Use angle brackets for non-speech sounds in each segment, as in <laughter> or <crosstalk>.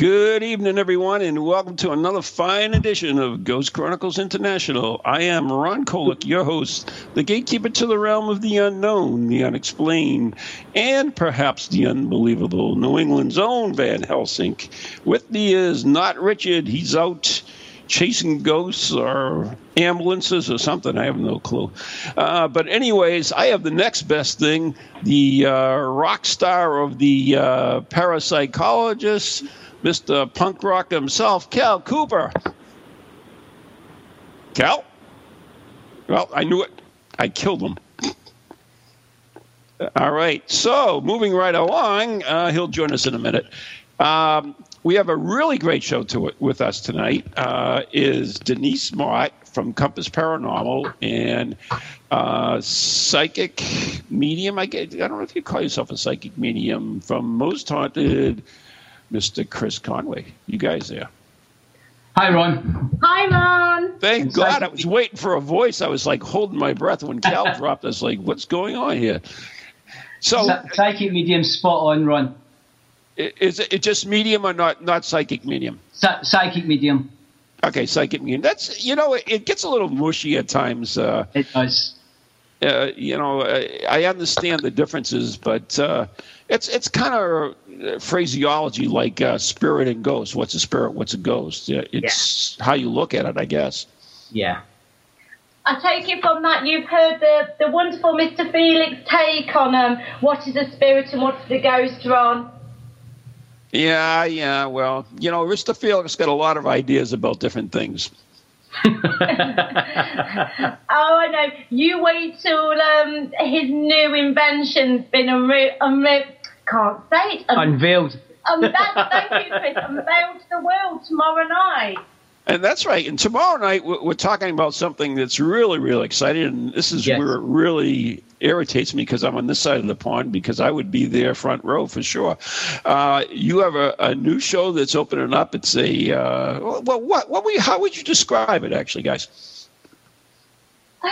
Good evening, everyone, and welcome to another fine edition of Ghost Chronicles International. I am Ron Kolick, your host, the gatekeeper to the realm of the unknown, the unexplained, and perhaps the unbelievable. New England's own Van Helsing. With me is not Richard. He's out chasing ghosts or ambulances or something. I have no clue. Uh, but, anyways, I have the next best thing the uh, rock star of the uh. Mr. Punk Rock himself, Cal Cooper. Cal? Well, I knew it. I killed him. All right. So, moving right along, uh, he'll join us in a minute. Um, we have a really great show to it with us tonight. Uh, is Denise Mott from Compass Paranormal and uh, psychic medium. I, get, I don't know if you call yourself a psychic medium from Most Haunted. Mr. Chris Conway. You guys there? Hi, Ron. Hi, Ron. Thank It's God. like- I was waiting for a voice. I was like holding my breath when Cal <laughs> dropped. I was like, what's going on here? So, Psy- Psychic medium spot on, Ron. i- is it it just medium or not, not psychic medium? Psychic medium. Okay, psychic medium. That's, you know, it, it gets a little mushy at times. Uh, It does. uh, you know, I, I understand the differences, but uh, it's it's kind of phraseology like uh, spirit and ghost. What's a spirit? What's a ghost? Yeah, It's how you look at it, I guess. Yeah. I take it from that you've heard the, the wonderful Mr. Felix take on um, what is a spirit and what's the ghost, Ron. Yeah, yeah. Well, you know, Mr. Felix got a lot of ideas about different things. <laughs> Oh, I know. You wait till um, his new invention's been unre- unre- can't say it. Un- Unveiled. um, that's, thank you, Chris. <laughs> Unveiled to the world tomorrow night. And that's right. And tomorrow night we're we're talking about something that's really, really exciting. And this is Yes. where it really irritates me because I'm on this side of the pond because I would be there front row for sure. Uh, you have a, a new show that's opening up. It's a uh, well, what what we how would you describe it actually, guys? Uh,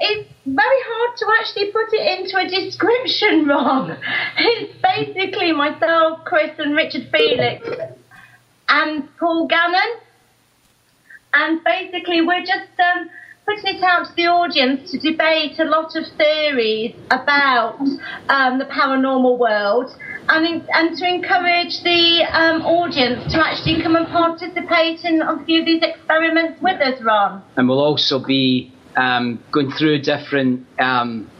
it's very hard to actually put it into a description, <laughs> Ron. It's basically myself, Chris, and Richard Felix, and Paul Gannon. And basically, we're just um, putting it out to the audience to debate a lot of theories about um, the paranormal world. And, in, and to encourage the um, audience to actually come and participate in a few of these experiments with us, Ron. And we'll also be um, going through different um,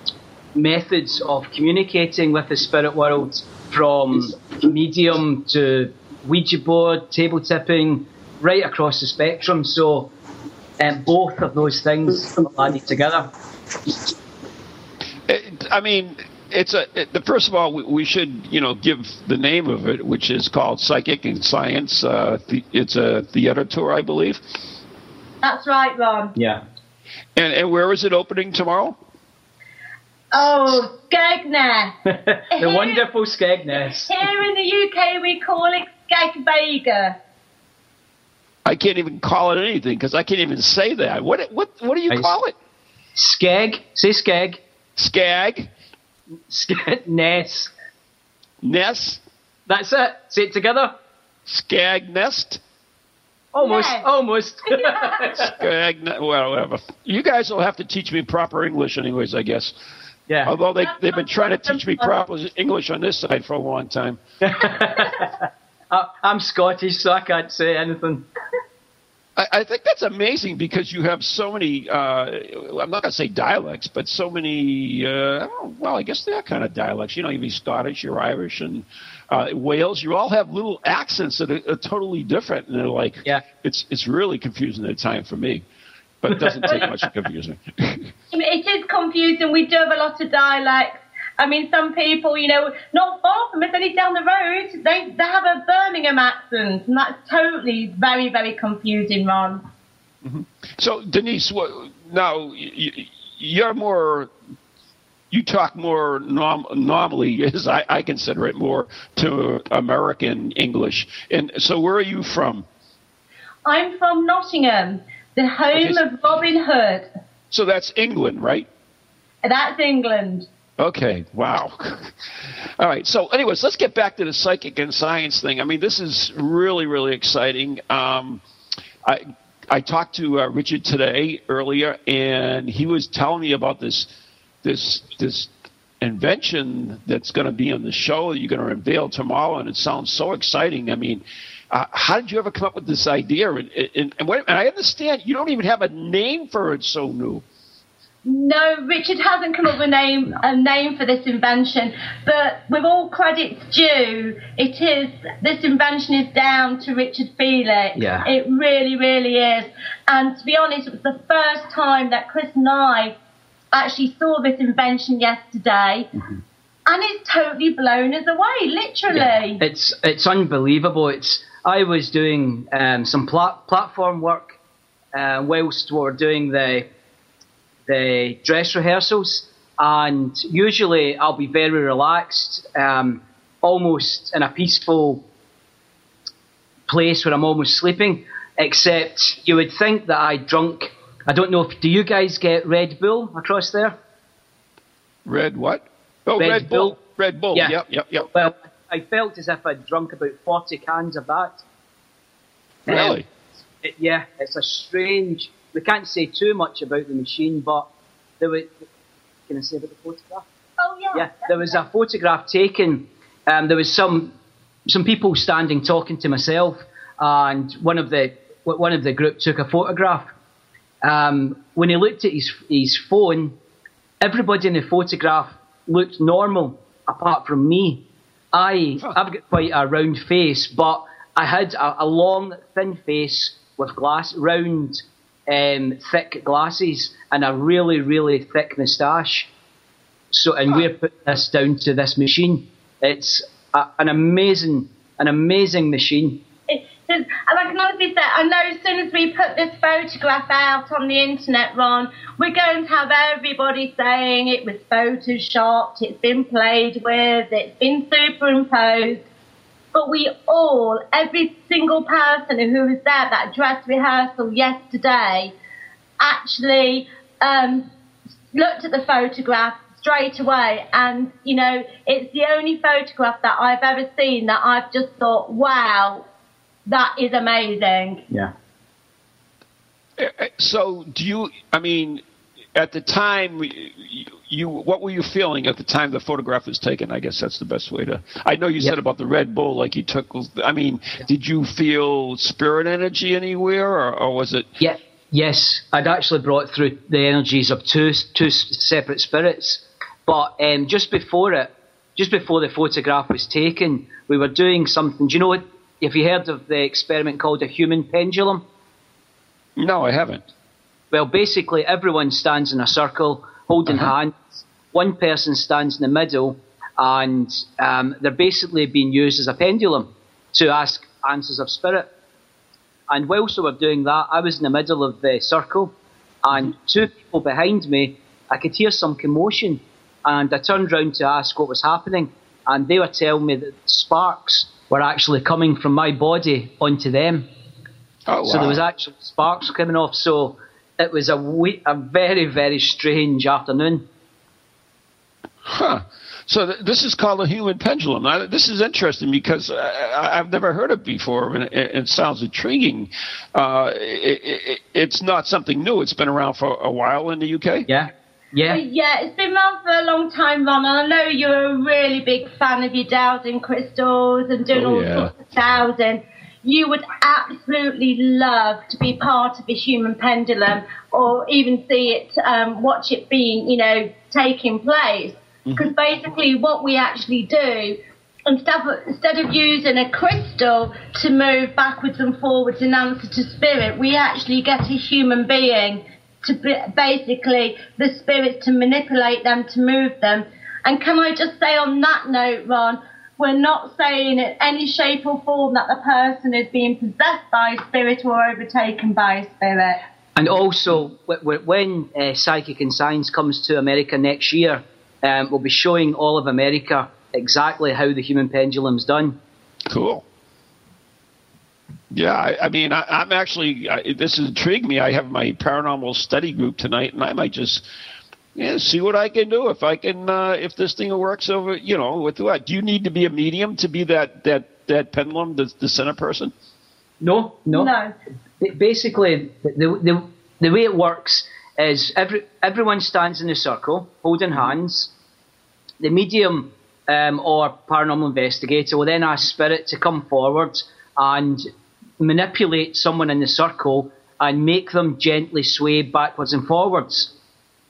methods of communicating with the spirit world from medium to Ouija board, table tipping, right across the spectrum. So um, both of those things are added together. I mean, it's a. It, the first of all, we, we should you know give the name of it, which is called Psychic and Science. Uh, the, it's a theater tour, I believe. That's right, Ron. Yeah. And and where is it opening tomorrow? Oh, Skegness. <laughs> the wonderful Skegness. Here in the UK, we call it Skagvega. I can't even call it anything because I can't even say that. What what what do you I- call it? Skeg. Say Skeg. Skag, Skeg. Ness. Nest, That's it. Say it together. Skag Nest. Almost, Yes. almost. <laughs> Well, whatever. You guys will have to teach me proper English, anyways. I guess. yeah. Although they they've been trying to teach me <laughs> proper English on this side for a long time. <laughs> I, I'm Scottish, so I can't say anything. I, I think that's amazing because you have so many. Uh, I'm not going to say dialects, but so many. Uh, I don't know, well, I guess they are kind of dialects. You know, you're Scottish, you're Irish, and uh, Wales. You all have little accents that are, are totally different, and they're like, Yeah. it's it's really confusing at times for me, but it doesn't take much to confuse <laughs> me. It is confusing. We do have a lot of dialects. I mean, some people, you know, not far from us, only down the road, they, they have a Birmingham accent, and that's totally very, very confusing, Ron. So, Denise, what, now you, you're more. You talk more norm, normally, <laughs> as I, I consider it, more to American English. And so, where are you from? I'm from Nottingham, the home Okay, of Robin Hood. So that's England, right? That's England. Okay, wow. <laughs> All right, so, anyways, let's get back to the psychic and science thing. I mean, this is really, really exciting. Um, I I talked to uh, Richard today earlier, and he was telling me about this this this invention that's going to be on the show that you're going to unveil tomorrow, and it sounds so exciting. I mean, uh, how did you ever come up with this idea? And, and, and, what, and I understand you don't even have a name for it. So new. No, Richard hasn't come up with a name, a name for this invention, but with all credits due, it is this invention is down to Richard Felix. Yeah. It really, really is. And to be honest, it was the first time that Chris and I actually saw this invention yesterday, and it's totally blown us away, literally. It's it's unbelievable. It's I was doing um, some plat- platform work uh, whilst we were doing the the dress rehearsals, and usually I'll be very relaxed, um, almost in a peaceful place where I'm almost sleeping. Except you would think that I drunk. I don't know if do you guys get Red Bull across there? Red what? Oh, Red Red, Bull. Bull. Red Bull. Yeah. Yep, yep, yep. Well, I felt as if I'd drunk about 40 cans of that. Um, Really? it- yeah, it's a strange. We can't say too much about the machine, but there was. Can I say about the photograph? oh yeah. Yeah, there was a photograph taken. Um, there was some some people standing talking to myself, and one of the one of the group took a photograph. Um, when he looked at his his phone, everybody in the photograph looked normal apart from me. I I've got quite a round face, but I had a, a long, thin face with glass, round, um, thick glasses, and a really, really thick moustache. So, and we're putting this down to this machine. It's a, an amazing, an amazing machine. And I can honestly say, I know as soon as we put this photograph out on the internet, Ron, we're going to have everybody saying it was photoshopped, it's been played with, it's been superimposed. But we all, every single person who was there at that dress rehearsal yesterday, actually um, looked at the photograph straight away and you know it's the only photograph that I've ever seen that I've just thought wow that is amazing Yeah. Uh, So, do you? I mean, at the time, you, you what were you feeling at the time the photograph was taken? I guess that's the best way to. I know you Yeah. said about the Red Bull, like you took. I mean, did you feel spirit energy anywhere, or, or was it? Yeah. Yes, I'd actually brought through the energies of two two separate spirits, but um, just before it, just before the photograph was taken, we were doing something. Do you know what? Have you heard of the experiment called a human pendulum? No, I haven't. Well, basically, everyone stands in a circle, holding hands. One person stands in the middle, and um, they're basically being used as a pendulum to ask answers of spirit. And whilst we were doing that, I was in the middle of the circle, and two people behind me, I could hear some commotion, and I turned round to ask what was happening, and they were telling me that sparks were actually coming from my body onto them. Oh, So there was actual sparks coming off. So it was a we- a very very strange afternoon. Huh. So th- this is called a human pendulum. Now, this is interesting because I, have never heard of it before, and it, it sounds intriguing. Uh, it, it, it's not something new. It's been around for a while in the UK. Yeah. Yeah. Yeah, it's been around for a long time, Ron. And I know you're a really big fan of your dowsing crystals and doing Oh, all yeah. sorts of dowsing. You would absolutely love to be part of a human pendulum or even see it, um, watch it being, you know, taking place. Because basically what we actually do instead of, instead of using a crystal to move backwards and forwards in answer to spirit, we actually get a human being to basically the spirits to manipulate them to move them. And can I just say on that note, Ron, we're not saying in any shape or form that the person is being possessed by a spirit or overtaken by a spirit. And also, wh- wh- when uh, Psychic and Science comes to America next year, um, we'll be showing all of America exactly how the human pendulum's done. Cool. Yeah, I, I mean, I, I'm actually I, this has intrigued me. I have my paranormal study group tonight, and I might just yeah see what I can do if I can uh, if this thing works over. You know, with what? Do you need to be a medium to be that that that pendulum, the, the center person? No, no. No. Basically, the, the, the way it works is every, everyone stands in a circle, holding hands. The medium um, or paranormal investigator will then ask spirit to come forward and manipulate someone in the circle and make them gently sway backwards and forwards.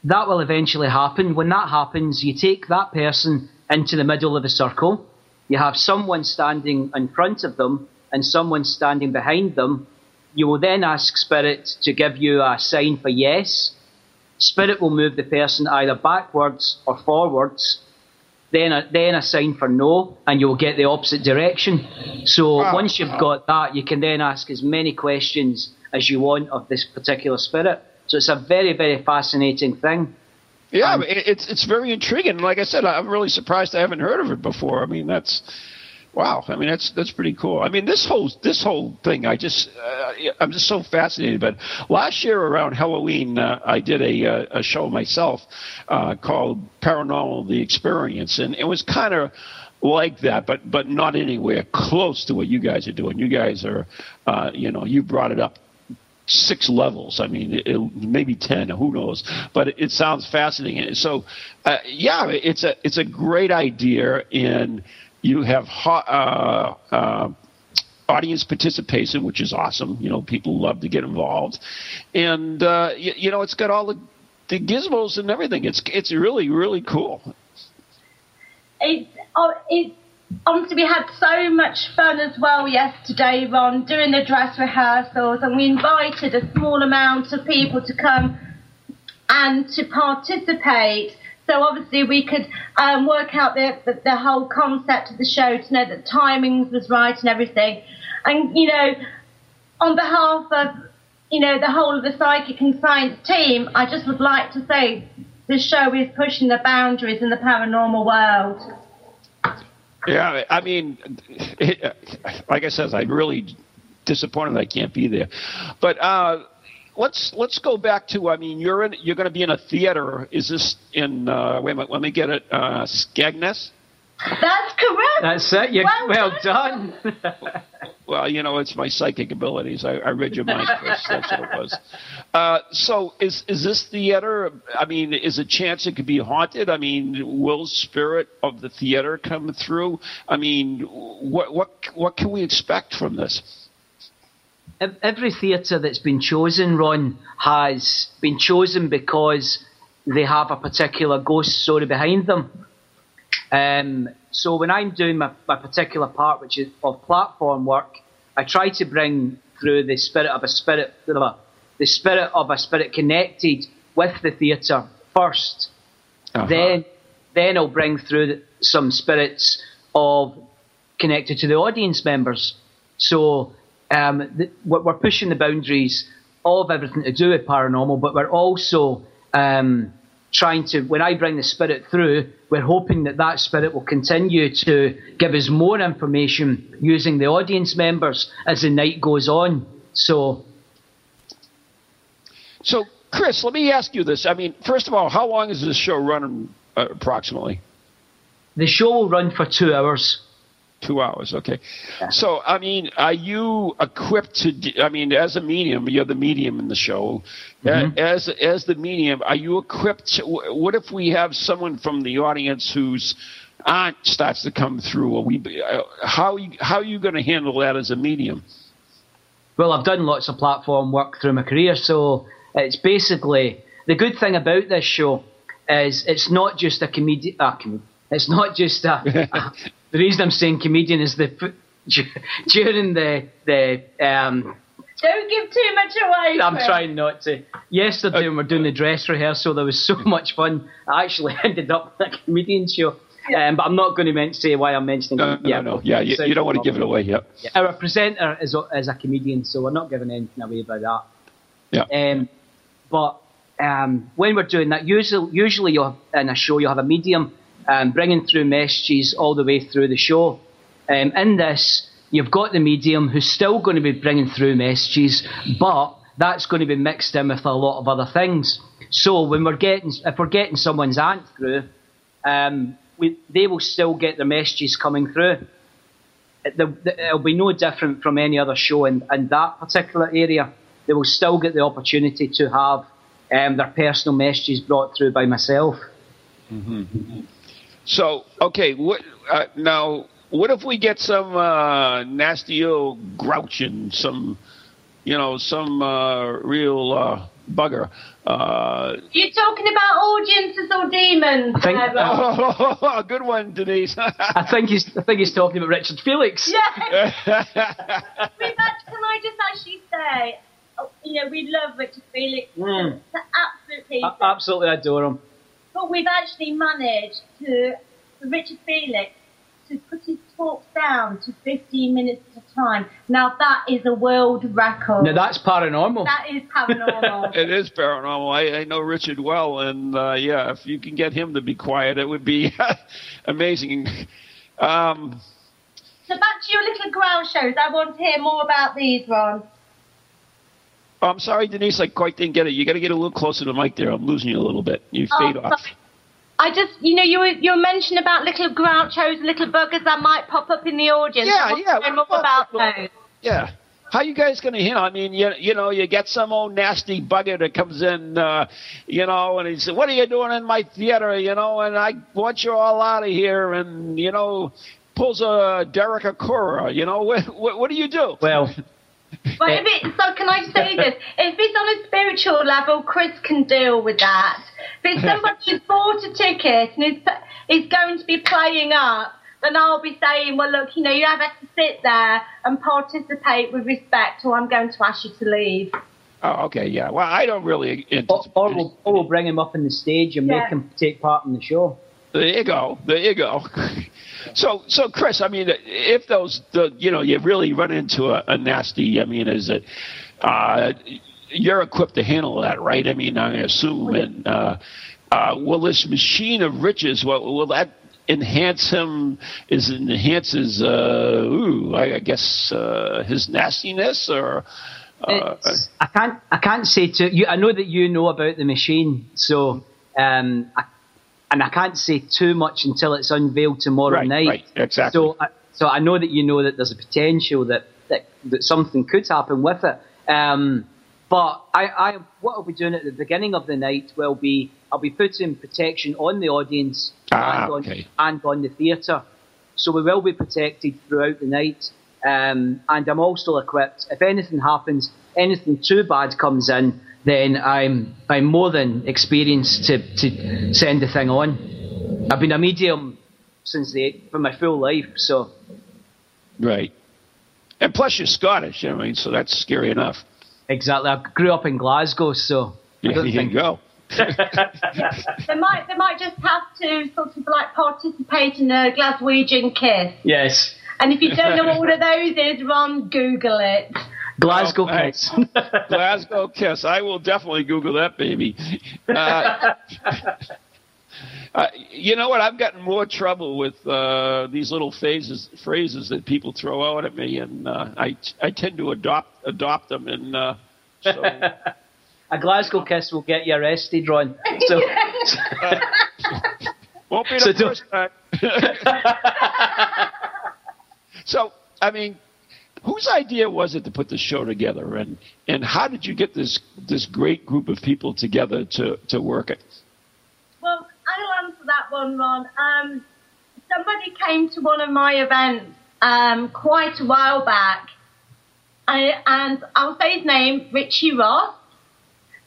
That will eventually happen. When that happens, you take that person into the middle of the circle. You have someone standing in front of them and someone standing behind them. You will then ask Spirit to give you a sign for yes. Spirit will move the person either backwards or forwards. Then a, then a sign for no, and you'll get the opposite direction. So Wow. once you've got that, you can then ask as many questions as you want of this particular spirit. So it's a very, very fascinating thing. Yeah, Um, it's it's very intriguing. Like I said, I'm really surprised I haven't heard of it before. I mean, that's wow. I mean, that's that's pretty cool. I mean, this whole this whole thing, I just uh, I'm just so fascinated. But last year around Halloween, uh, I did a uh, a show myself uh, called Paranormal: The Experience, and it was kind of like that, but but not anywhere close to what you guys are doing. You guys are, uh, you know, you brought it up six levels. I mean, it, it, maybe ten. Who knows? But it, it sounds fascinating. So, uh, yeah, it's a it's a great idea, and you have ho- uh, uh, audience participation, which is awesome. You know, people love to get involved, and uh, you, you know, it's got all the the gizmos and everything. It's it's really really cool. It's, oh, it's, honestly, we had so much fun as well yesterday, Ron, doing the dress rehearsals, and we invited a small amount of people to come and to participate. So obviously we could um, work out the, the the whole concept of the show to know that timings was right and everything. And you know, on behalf of you know the whole of the psychic and science team, I just would like to say the show is pushing the boundaries in the paranormal world. Yeah, I mean, it, <laughs> like I said, I'm really disappointed I can't be there. But uh, let's let's go back to. I mean, you're in. You're going to be in a theater. Is this in? Uh, wait a minute. Let me get it. Uh, Skegness. That's correct. That's it. You Well well done. done. <laughs> Well, you know, it's my psychic abilities. I, I read your mind, Chris. That's what it was. Uh, so, is is this theater? I mean, is a chance it could be haunted? I mean, will spirit of the theater come through? I mean, what what what can we expect from this? Ev- Every theatre that's been chosen, Ron, has been chosen because they have a particular ghost story behind them. Um, so when I'm doing my, my particular part, which is of platform work, I try to bring through the spirit of a spirit, the spirit of a spirit connected with the theatre first. Uh-huh. Then, then I'll bring through some spirits of connected to the audience members. So um, th- we're pushing the boundaries of everything to do with paranormal, but we're also um, trying to. When I bring the spirit through, we're hoping that that spirit will continue to give us more information using the audience members as the night goes on. So So, Chris, let me ask you this. I mean, first of all, how long is this show running uh, approximately? the show will run for two hours. Two hours, okay. So, I mean, are you equipped to? I mean, as a medium, you're the medium in the show. Uh, As as the medium, are you equipped? To, what if we have someone from the audience whose aunt starts to come through? Or we, uh, how you, how are you going to handle that as a medium? Well, I've done lots of platform work through my career, so it's basically the good thing about this show is it's not just a comedian. Uh, com- it's not just a, <laughs> a- The reason I'm saying comedian is the <laughs> during the the um, Don't give too much away. I'm Chris. trying not to. Yesterday, when we were doing the dress rehearsal, there was so <laughs> much fun. I actually <laughs> ended up on a comedian show. Um, but I'm not going to men- say why I'm mentioning No, it. no, no. Yeah, you, you don't want to give it away. Yeah. Yeah, Our presenter is a, is a comedian, so we're not giving anything away about that. Yeah. Um, but um, when we're doing that, usually, usually you'll, in a show you'll have a medium um, bringing through messages all the way through the show. Um, in this, you've got the medium who's still going to be bringing through messages, but that's going to be mixed in with a lot of other things. So when we're getting, if we're getting someone's aunt through, um, we, they will still get their messages coming through. It, the, the, it'll be no different from any other show in, in that particular area. They will still get the opportunity to have um, their personal messages brought through by myself. So, okay, what uh, now? What if we get some uh, nasty old grouching, some, you know, some uh, real uh, bugger? Uh, You're talking about audiences or demons? I think- Sarah? <laughs> oh, good one, Denise. I think he's I think he's talking about Richard Felix. <laughs> Yeah. <laughs> We've can I just actually say, oh, you know, we love Richard Felix. Mm. It's an absolute piece. I absolutely adore him. But we've actually managed to, for Richard Felix, to put his talk down to 15 minutes at a time. Now that is a world record. Now that's paranormal. that is paranormal. <laughs> it is paranormal. I, I know Richard well, and uh, yeah, if you can get him to be quiet, it would be <laughs> amazing. Um, so back to your little ground shows. I want to hear more about these, Ron. Oh, I'm sorry, Denise. I quite didn't get it. You got to get a little closer to the mic there. I'm losing you a little bit. You Oh, fade off. I just, you know, you were, you were mentioning about little grouchos, and little buggers that might pop up in the audience. Yeah, I want yeah, To know well, about well, those. Yeah. How you guys gonna handle? I mean, you you know, you get some old nasty bugger that comes in, uh, you know, and he says, "What are you doing in my theater?" You know, and I want you all out of here, and you know, pulls a Derek Acorah. You know, what <laughs> what, what do you do? Well, But if it, so can I say this? If it's on a spiritual level, Chris can deal with that. But if <laughs> somebody who's bought a ticket and is, is going to be playing up, then I'll be saying, well, look, you know, you have to sit there and participate with respect, or I'm going to ask you to leave. Oh, okay, yeah. Well, I don't really. or, or, we'll, or we'll bring him up on the stage and Yeah. make him take part in the show. There you go. There you go. <laughs> So, so Chris, I mean, if those, the, you know, you really run into a, a nasty, I mean, is it, uh, you're equipped to handle that, right? I mean, I assume, and uh, uh, will this machine of riches, will, will that enhance him? Is it enhances, uh, ooh, I, I guess, uh, his nastiness, or? Uh, I can't. I can't say to you. I know that you know about the machine, so um, I, and I can't say too much until it's unveiled tomorrow Right, night. right, exactly. So, I, so I know that you know that there's a potential that that, that something could happen with it. Um, but I, I, what I'll be doing at the beginning of the night will be I'll be putting protection on the audience Ah, and, on, okay. and on the theatre. So we will be protected throughout the night. Um, and I'm also equipped. If anything happens, anything too bad comes in, then I'm I'm more than experienced to, to send the thing on. I've been a medium since the for my full life, so right. And plus, you're Scottish, you know I mean, so that's scary enough. exactly. I grew up in Glasgow, so I Yeah, don't think you go. <laughs> <laughs> They might, they might just have to sort of like participate in a Glaswegian kiss. yes. And if you don't know <laughs> what one of those is, Ron, Google it. Glasgow Oh, kids. <laughs> Glasgow Kiss. I will definitely Google that baby. Uh, <laughs> uh, you know what? I've gotten more trouble with uh, these little phases, phrases that people throw out at me, and uh, I I tend to adopt adopt them, and uh, so <laughs> a Glasgow kiss will get you arrested, Ron. So won't be the So first time. so, I mean, whose idea was it to put the show together, and and how did you get this this great group of people together to to work it? Well, I'll answer that one, Ron. Um, somebody came to one of my events um, quite a while back, I, and I'll say his name, Richie Ross.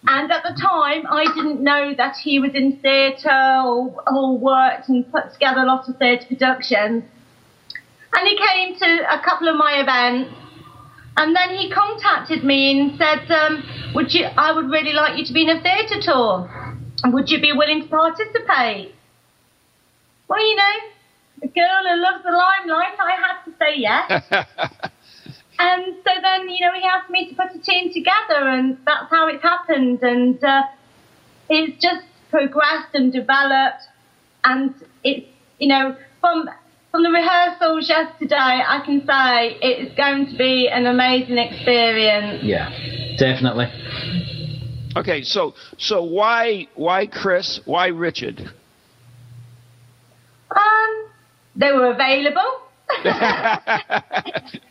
And at the time, I didn't know that he was in theatre or, or worked and put together a lot of theatre productions. And he came to a couple of my events, and then he contacted me and said, um, "Would you? I would really like you to be in a theatre tour. Would you be willing to participate?" Well, you know, a girl who loves the limelight, I had to say yes. <laughs> And so then, you know, he asked me to put a team together, and that's how it happened. And uh, it's just progressed and developed, and it's, you know, from from the rehearsals yesterday, I can say it's going to be an amazing experience. Yeah, definitely. Okay, so so why why Chris? Why Richard? Um, they were available. <laughs>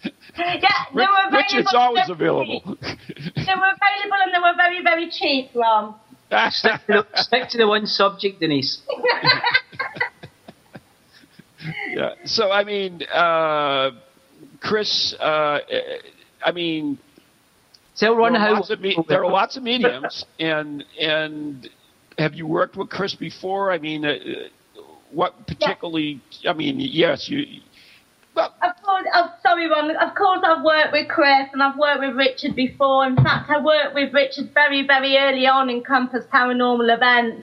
Yeah, they were available. Richard's always available. They were available and they were very, very cheap, Ron. stick, to the, stick to the one subject, Denise. <laughs> yeah. So I mean, uh, Chris. Uh, I mean, tell there are, how lots of me- there are lots of mediums, and and have you worked with Chris before? I mean, uh, what particularly? I mean, yes, you. Well, Of course, oh, sorry, Ron. Of course, I've worked with Chris and I've worked with Richard before. In fact, I worked with Richard very, very early on in Compass Paranormal Events.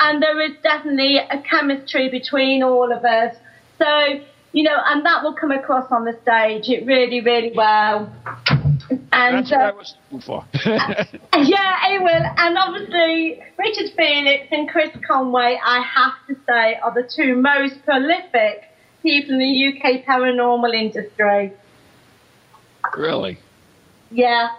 And there is definitely a chemistry between all of us. So, you know, and that will come across on the stage. It really, really well. And that's what I uh, was looking for. <laughs> <laughs> yeah, it will. And obviously, Richard Felix and Chris Conway, I have to say, are the two most prolific people in the UK paranormal industry. really, Yeah.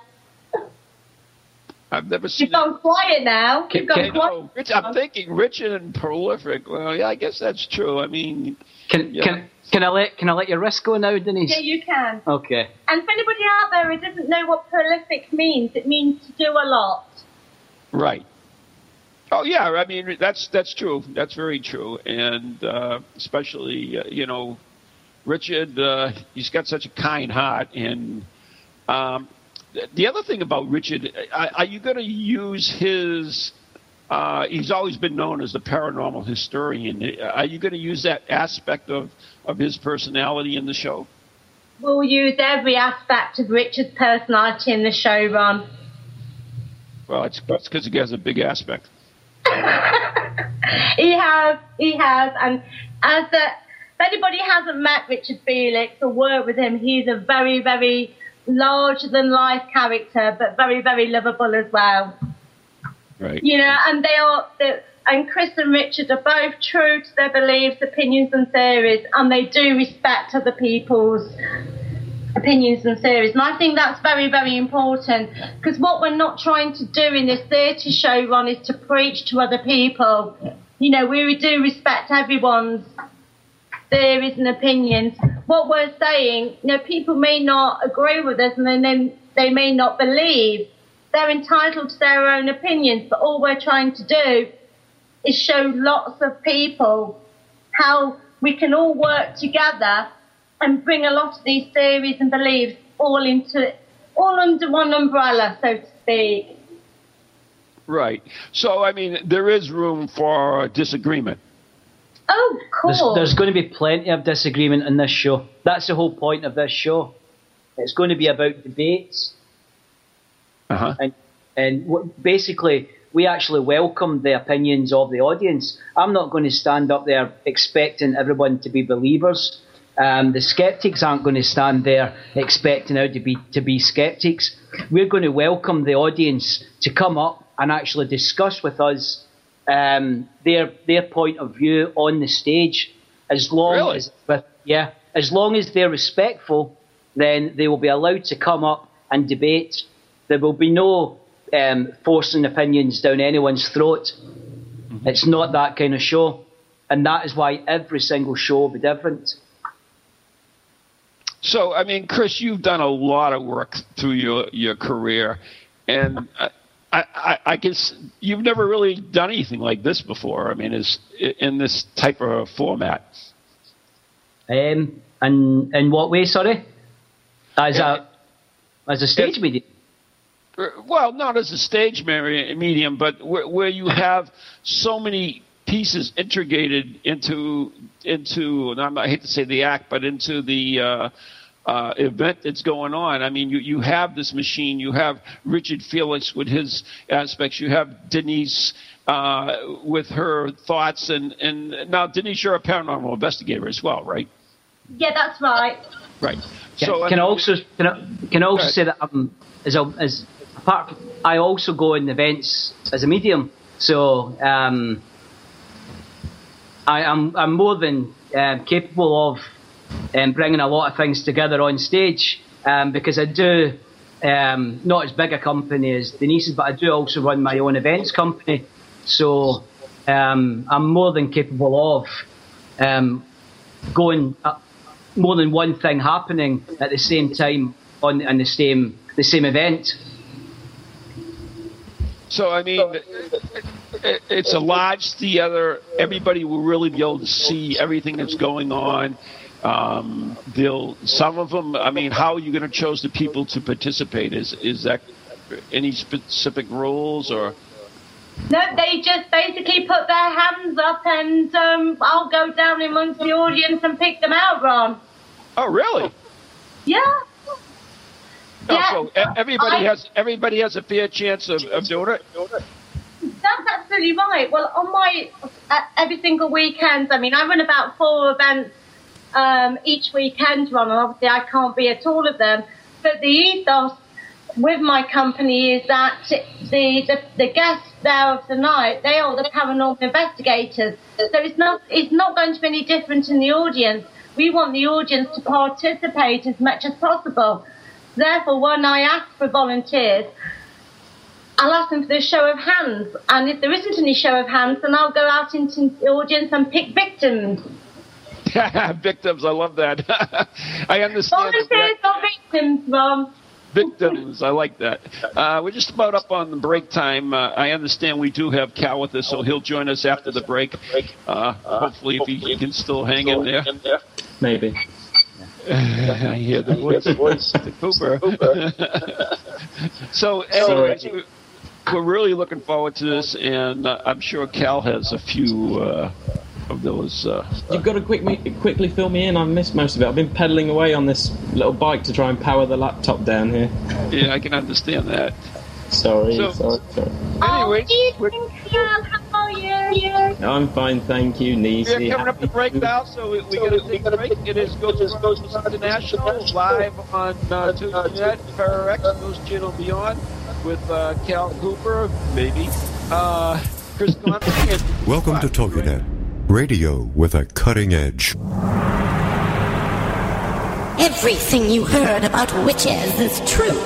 I've never seen. You've gone quiet now. Can- You've gone quiet. Oh, Rich, I'm thinking Richard and prolific. Well, yeah, I guess that's true. I mean, Can, Yeah. can, can I let can I let your wrist go now, Denise? Yeah, you can. Okay. And for anybody out there who doesn't know what prolific means, it means to do a lot. right. Oh yeah, I mean that's that's true. That's very true, and uh, especially uh, you know, Richard. Uh, he's got such a kind heart, and um, th- the other thing about Richard, are, are you going to use his? Uh, he's always been known as the paranormal historian. Are you going to use that aspect of of his personality in the show? We'll use every aspect of Richard's personality in the show, Ron. Well, it's because he has a big aspect. <laughs> he has, he has, and as if anybody hasn't met Richard Felix or worked with him, he's a very, very larger than life character, but very, very lovable as well. Right. You know, and they are, and Chris and Richard are both true to their beliefs, opinions, and theories, and they do respect other people's opinions and theories. And I think that's very, very important because what we're not trying to do in this theatre show, Ron, is to preach to other people. You know, we do respect everyone's theories and opinions. What we're saying, you know, people may not agree with us and then they, may not believe. They're entitled to their own opinions, but all we're trying to do is show lots of people how we can all work together and bring a lot of these theories and beliefs all into all under one umbrella, so to speak. Right. So, I mean, there is room for disagreement. Oh, There's, cool. there's going to be plenty of disagreement in this show. That's the whole point of this show. It's going to be about debates, Uh huh. and and what, basically we actually welcome the opinions of the audience. I'm not going to stand up there expecting everyone to be believers. Um, the skeptics aren't going to stand there expecting how to be to be skeptics. We're going to welcome the audience to come up and actually discuss with us um, their their point of view on the stage. As long Really? as yeah, as long as they're respectful, then they will be allowed to come up and debate. There will be no um, forcing opinions down anyone's throat. It's not that kind of show. and that is why every single show will be different. So, I mean, Chris, you've done a lot of work through your, your career, and I, I, I guess you've never really done anything like this before. I mean, is in this type of format. Um, and in what way? Sorry, as Yeah. a as a stage medium. Uh, Well, not as a stage medium, but where, where you <laughs> have so many pieces integrated into into. I hate to say the act, but into the uh, uh, event that's going on. I mean, you you have this machine. You have Richard Felix with his aspects. You have Denise. Uh, with her thoughts and, and now Denise, you're a paranormal investigator as well, right? Yeah, that's right. Right. Can, So can I mean- also can I, can I also say that um, as a, as apart, from, I also go in events as a medium. So um, I am I'm more than um, capable of um, bringing a lot of things together on stage um, because I do um, not as big a company as Denise's, but I do also run my own events company. So um, I'm more than capable of um, going more than one thing happening at the same time on the same the same event. So I mean, it, it's a large theater. Everybody will really be able to see everything that's going on. Um, they'll some of them. I mean, how are you going to choose the people to participate? Is is that any specific rules or? No, they just basically put their hands up and um, I'll go down amongst the audience and pick them out, Ron. Oh, really? Yeah. Oh, Yeah. so everybody I- has everybody has a fair chance of, of doing it. That's absolutely right. Well, on my uh, every single weekend, I mean, I run about four events um, each weekend, Ron, and obviously I can't be at all of them. But the ethos with my company is that the the, the guests there of the night they are the paranormal investigators. So it's not it's not going to be any different in the audience. We want the audience to participate as much as possible. Therefore, when I ask for volunteers, I'll ask them for the show of hands, and if there isn't any show of hands, then I'll go out into the audience and pick victims. <laughs> Victims, I love that. <laughs> I understand. the Volunteers or victims, Ron? <laughs> victims. I like that. Uh, we're just about up on the break time. Uh, I understand we do have Cal with us, so he'll join us after the break. Uh, hopefully, if he can still hang in there. Maybe. I hear the voice, the Cooper. so, anyways, Sorry. we're really looking forward to this, and uh, I'm sure Cal has a few uh, of those. Uh, You've got to quick me, quickly fill me in. I missed most of it. I've been pedaling away on this little bike to try and power the laptop down here. yeah, I can understand that. Sorry, So- sorry, sorry. Anyways, oh, we're- evening, Cal. How are you? I'm fine, thank you, Nisi. We're coming up to break now, so we, we got to take a break. It is Ghost Chronicles International live on uh, TuneIn, ParaX, Ghost Channel Beyond with uh, Cal Cooper, maybe, uh, Chris Conley, Welcome to TogiNet, radio with a cutting edge. Everything you heard about witches is true.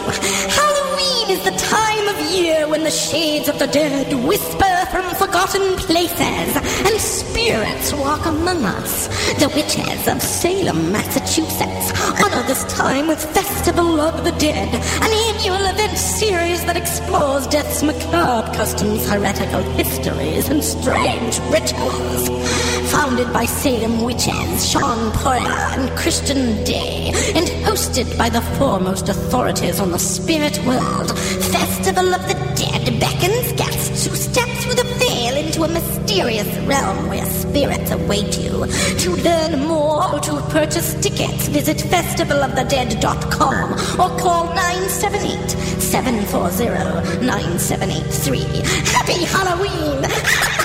Halloween is the time of year when the shades of the dead whisper from forgotten places and spirits walk among us. The witches of Salem, Massachusetts honor this time with Festival of the Dead, an annual event series that explores death's macabre customs, heretical histories, and strange rituals. Founded by Salem witches Shawn Poirier and Christian Day, and hosted by the foremost authorities on the spirit world, Festival of the Dead beckons guests who step through the veil into a mysterious realm where spirits await you. To learn more or to purchase tickets, visit festivalofthedead.com or call 978 740 9783. Happy Halloween! <laughs>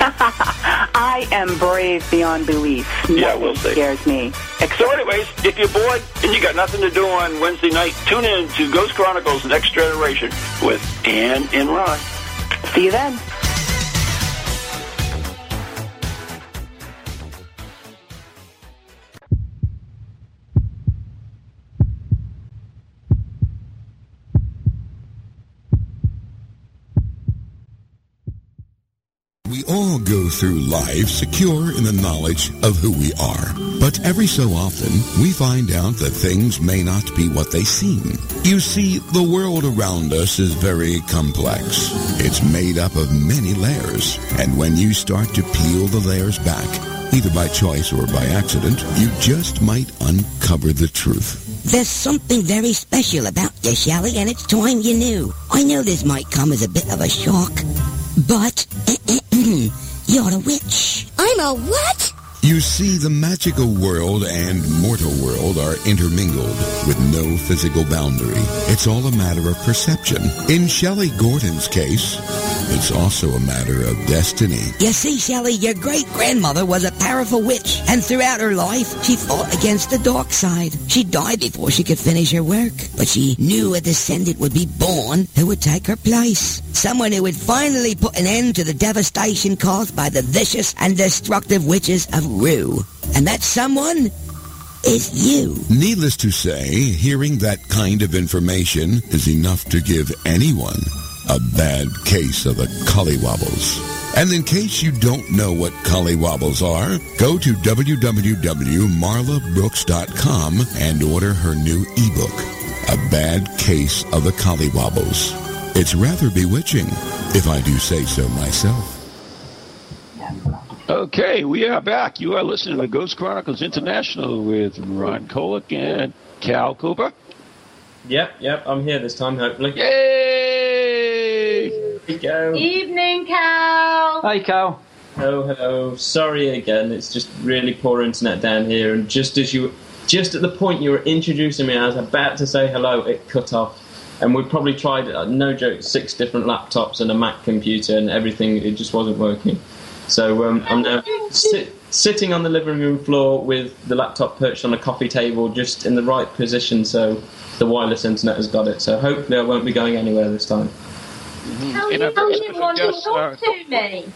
<laughs> I am brave beyond belief. Yeah, we'll see. scares me. So, anyways, if you're bored and you got nothing to do on Wednesday night, tune in to Ghost Chronicles Next Generation with Ann and Ron. See you then. Through life secure in the knowledge of who we are. But every so often, we find out that things may not be what they seem. You see, the world around us is very complex. It's made up of many layers. And when you start to peel the layers back, either by choice or by accident, you just might uncover the truth. There's something very special about you, Shelley, and it's time you knew. I know this might come as a bit of a shock, but a witch. I'm a what? You see, the magical world and mortal world are intermingled with no physical boundary. It's all a matter of perception. In Shelley Gordon's case, it's also a matter of destiny. You see, Shelley, your great-grandmother was a powerful witch, and throughout her life, she fought against the dark side. She died before she could finish her work, but she knew a descendant would be born who would take her place. Someone who would finally put an end to the devastation caused by the vicious and destructive witches of Rue. And that someone is you. Needless to say, hearing that kind of information is enough to give anyone a bad case of the collywobbles. And in case you don't know what collywobbles are, go to www.marlabrooks.com and order her new ebook, A Bad Case of the Collywobbles. It's rather bewitching, if I do say so myself. Okay, we are back. You are listening to Ghost Chronicles International with Ron Kolek and Cal Cooper. Yep, yep, I'm here this time, hopefully. Yay! Here we go. Evening, Cal. Hi, Cal. Hello, hello. Sorry again. It's just really poor internet down here, and just as you, just at the point you were introducing me, I was about to say hello. It cut off, and we probably tried, uh, no joke, six different laptops and a Mac computer, and everything. It just wasn't working. So um, I'm now sit, sitting on the living room floor with the laptop perched on a coffee table, just in the right position, so the wireless internet has got it. So hopefully I won't be going anywhere this time. How And you a very you special want to talk to me?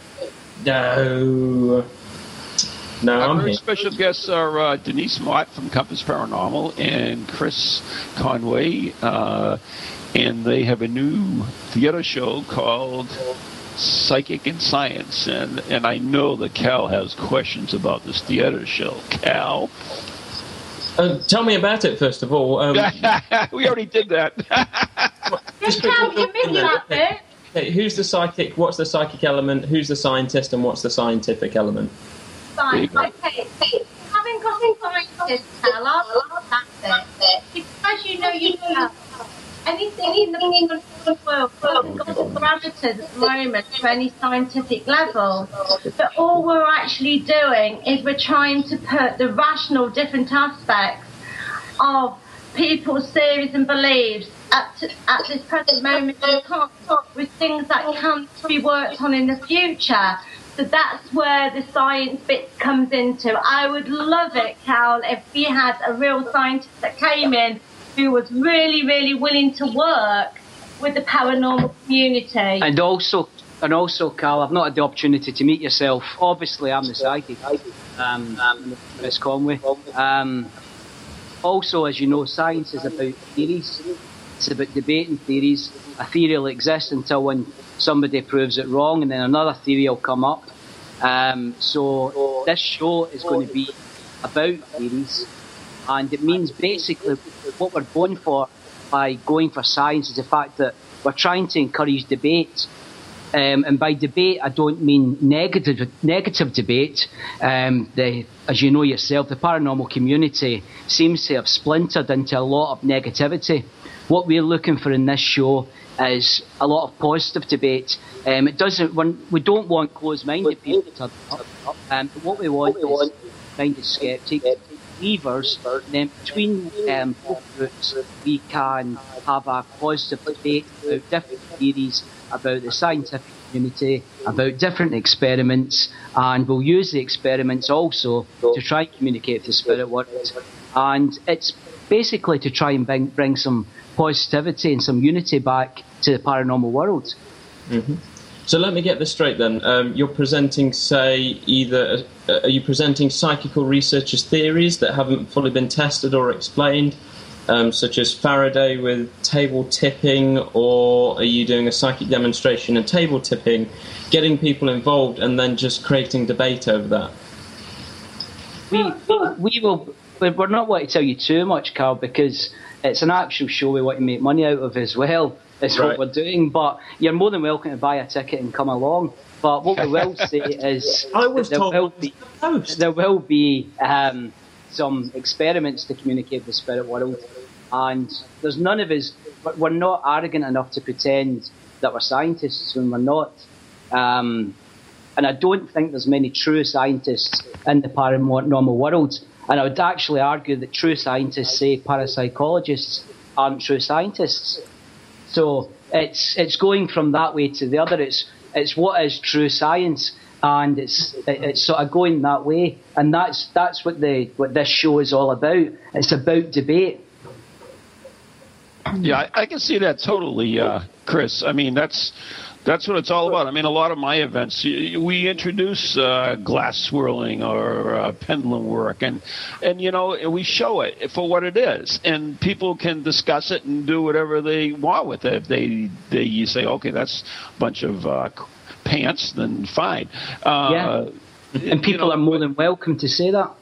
No. No, Our I'm very here. special guests are uh, Denise Mott from Compass Paranormal and Chris Conway, uh, and they have a new theater show called Psychic and Science, and and I know that Cal has questions about this theater show. Cal, Uh, tell me about it first of all. Um, <laughs> we already did that. <laughs> just Cal, quickly- you missed that bit. Okay, who's the psychic? What's the psychic element? Who's the scientist? And what's the scientific element? Fine. Okay. Having got in scientists, Cal, I'll love. Because you know you know anything in the world hasn't got parameters at the moment to any scientific level. But all we're actually doing is we're trying to put the rational different aspects of people's theories and beliefs at, at this present moment in time with things that can be worked on in the future. So that's where the science bit comes into. I would love it, Cal, if we had a real scientist that came in who was really, really willing to work with the paranormal community. And also, and also, Carl, I've not had the opportunity to meet yourself. Obviously, I'm the psychic, um, um, Conway. Um, also, as you know, science is about theories. It's about debating theories. A theory will exist until when somebody proves it wrong, and then another theory will come up. Um, so this show is going to be about theories, and it means basically what we're going for by going for science is the fact that we're trying to encourage debate. Um, and by debate, I don't mean negative negative debate. Um, the, as you know yourself, the paranormal community seems to have splintered into a lot of negativity. What we're looking for in this show is a lot of positive debate. Um, it doesn't. We don't want closed-minded people to. Um, what we want is minded skeptics, believers. Then between um, both groups, we can have a positive debate about different theories, about the scientific community, about different experiments, and we'll use the experiments also to try and communicate the spirit world. And it's basically to try and bring, bring some positivity and some unity back to the paranormal world. Mm-hmm. So let me get this straight then. Um, you're presenting, say, either uh, are you presenting psychical researchers' theories that haven't fully been tested or explained, um, such as Faraday with table tipping, or are you doing a psychic demonstration and table tipping, getting people involved, and then just creating debate over that? We we will. We're not wanting to tell you too much, Carl, because it's an actual show we want to make money out of as well. That's right. what we're doing. But you're more than welcome to buy a ticket and come along. But what we will <laughs> say is I was there, told will be, there will be um, some experiments to communicate the spirit world, and there's none of us. We're not arrogant enough to pretend that we're scientists when we're not. Um, and I don't think there's many true scientists in the paranormal world. And I would actually argue that true scientists say parapsychologists aren't true scientists. So it's it's going from that way to the other. It's it's what is true science, and it's it's sort of going that way, and that's that's what the what this show is all about. It's about debate. Yeah, I, I can see that totally, uh, Chris. I mean, that's that's what it's all about. I mean, a lot of my events, we introduce uh, glass swirling or uh, pendulum work, and and you know we show it for what it is, and people can discuss it and do whatever they want with it. If they they you say, okay, that's a bunch of uh, pants, then fine. Uh, yeah, and people know, are more than welcome to say that.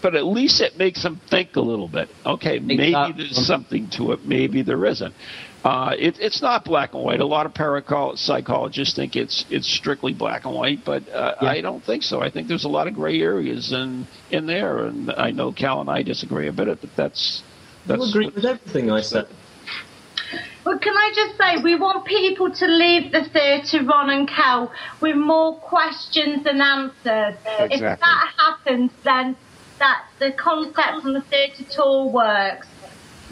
But at least it makes them think a little bit. Okay, maybe there's something to it. Maybe there isn't. Uh, it, it's not black and white. A lot of parapsychologists think it's it's strictly black and white, but uh, yeah. I don't think so. I think there's a lot of gray areas in in there, and I know Cal and I disagree a bit, but that's that's. I agree with everything I said. Well, can I just say, we want people to leave the theatre, Ron and Cal, with more questions than answers. Exactly. If that happens, then that the concept from the theatre tour works.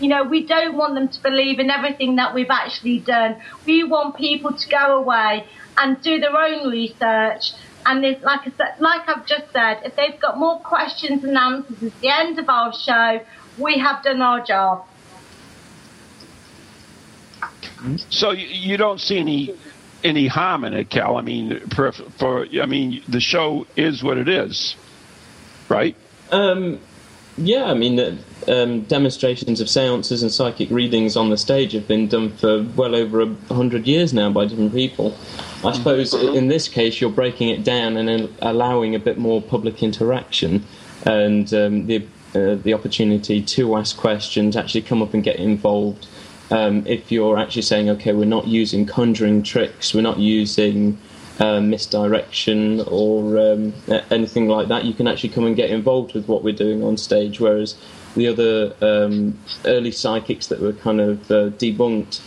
You know, we don't want them to believe in everything that we've actually done. We want people to go away and do their own research. And like I said, like I've just said, if they've got more questions and answers at the end of our show, we have done our job. So you don't see any any harm in it, Cal. I mean, for, for I mean, the show is what it is, right? Um, yeah, I mean, um, demonstrations of seances and psychic readings on the stage have been done for well over a hundred years now by different people. I mm-hmm. suppose in this case, you're breaking it down and allowing a bit more public interaction and um, the uh, the opportunity to ask questions, actually come up and get involved. Um, if you're actually saying, okay, we're not using conjuring tricks, we're not using uh, misdirection or um, anything like that, you can actually come and get involved with what we're doing on stage. Whereas the other um, early psychics that were kind of uh, debunked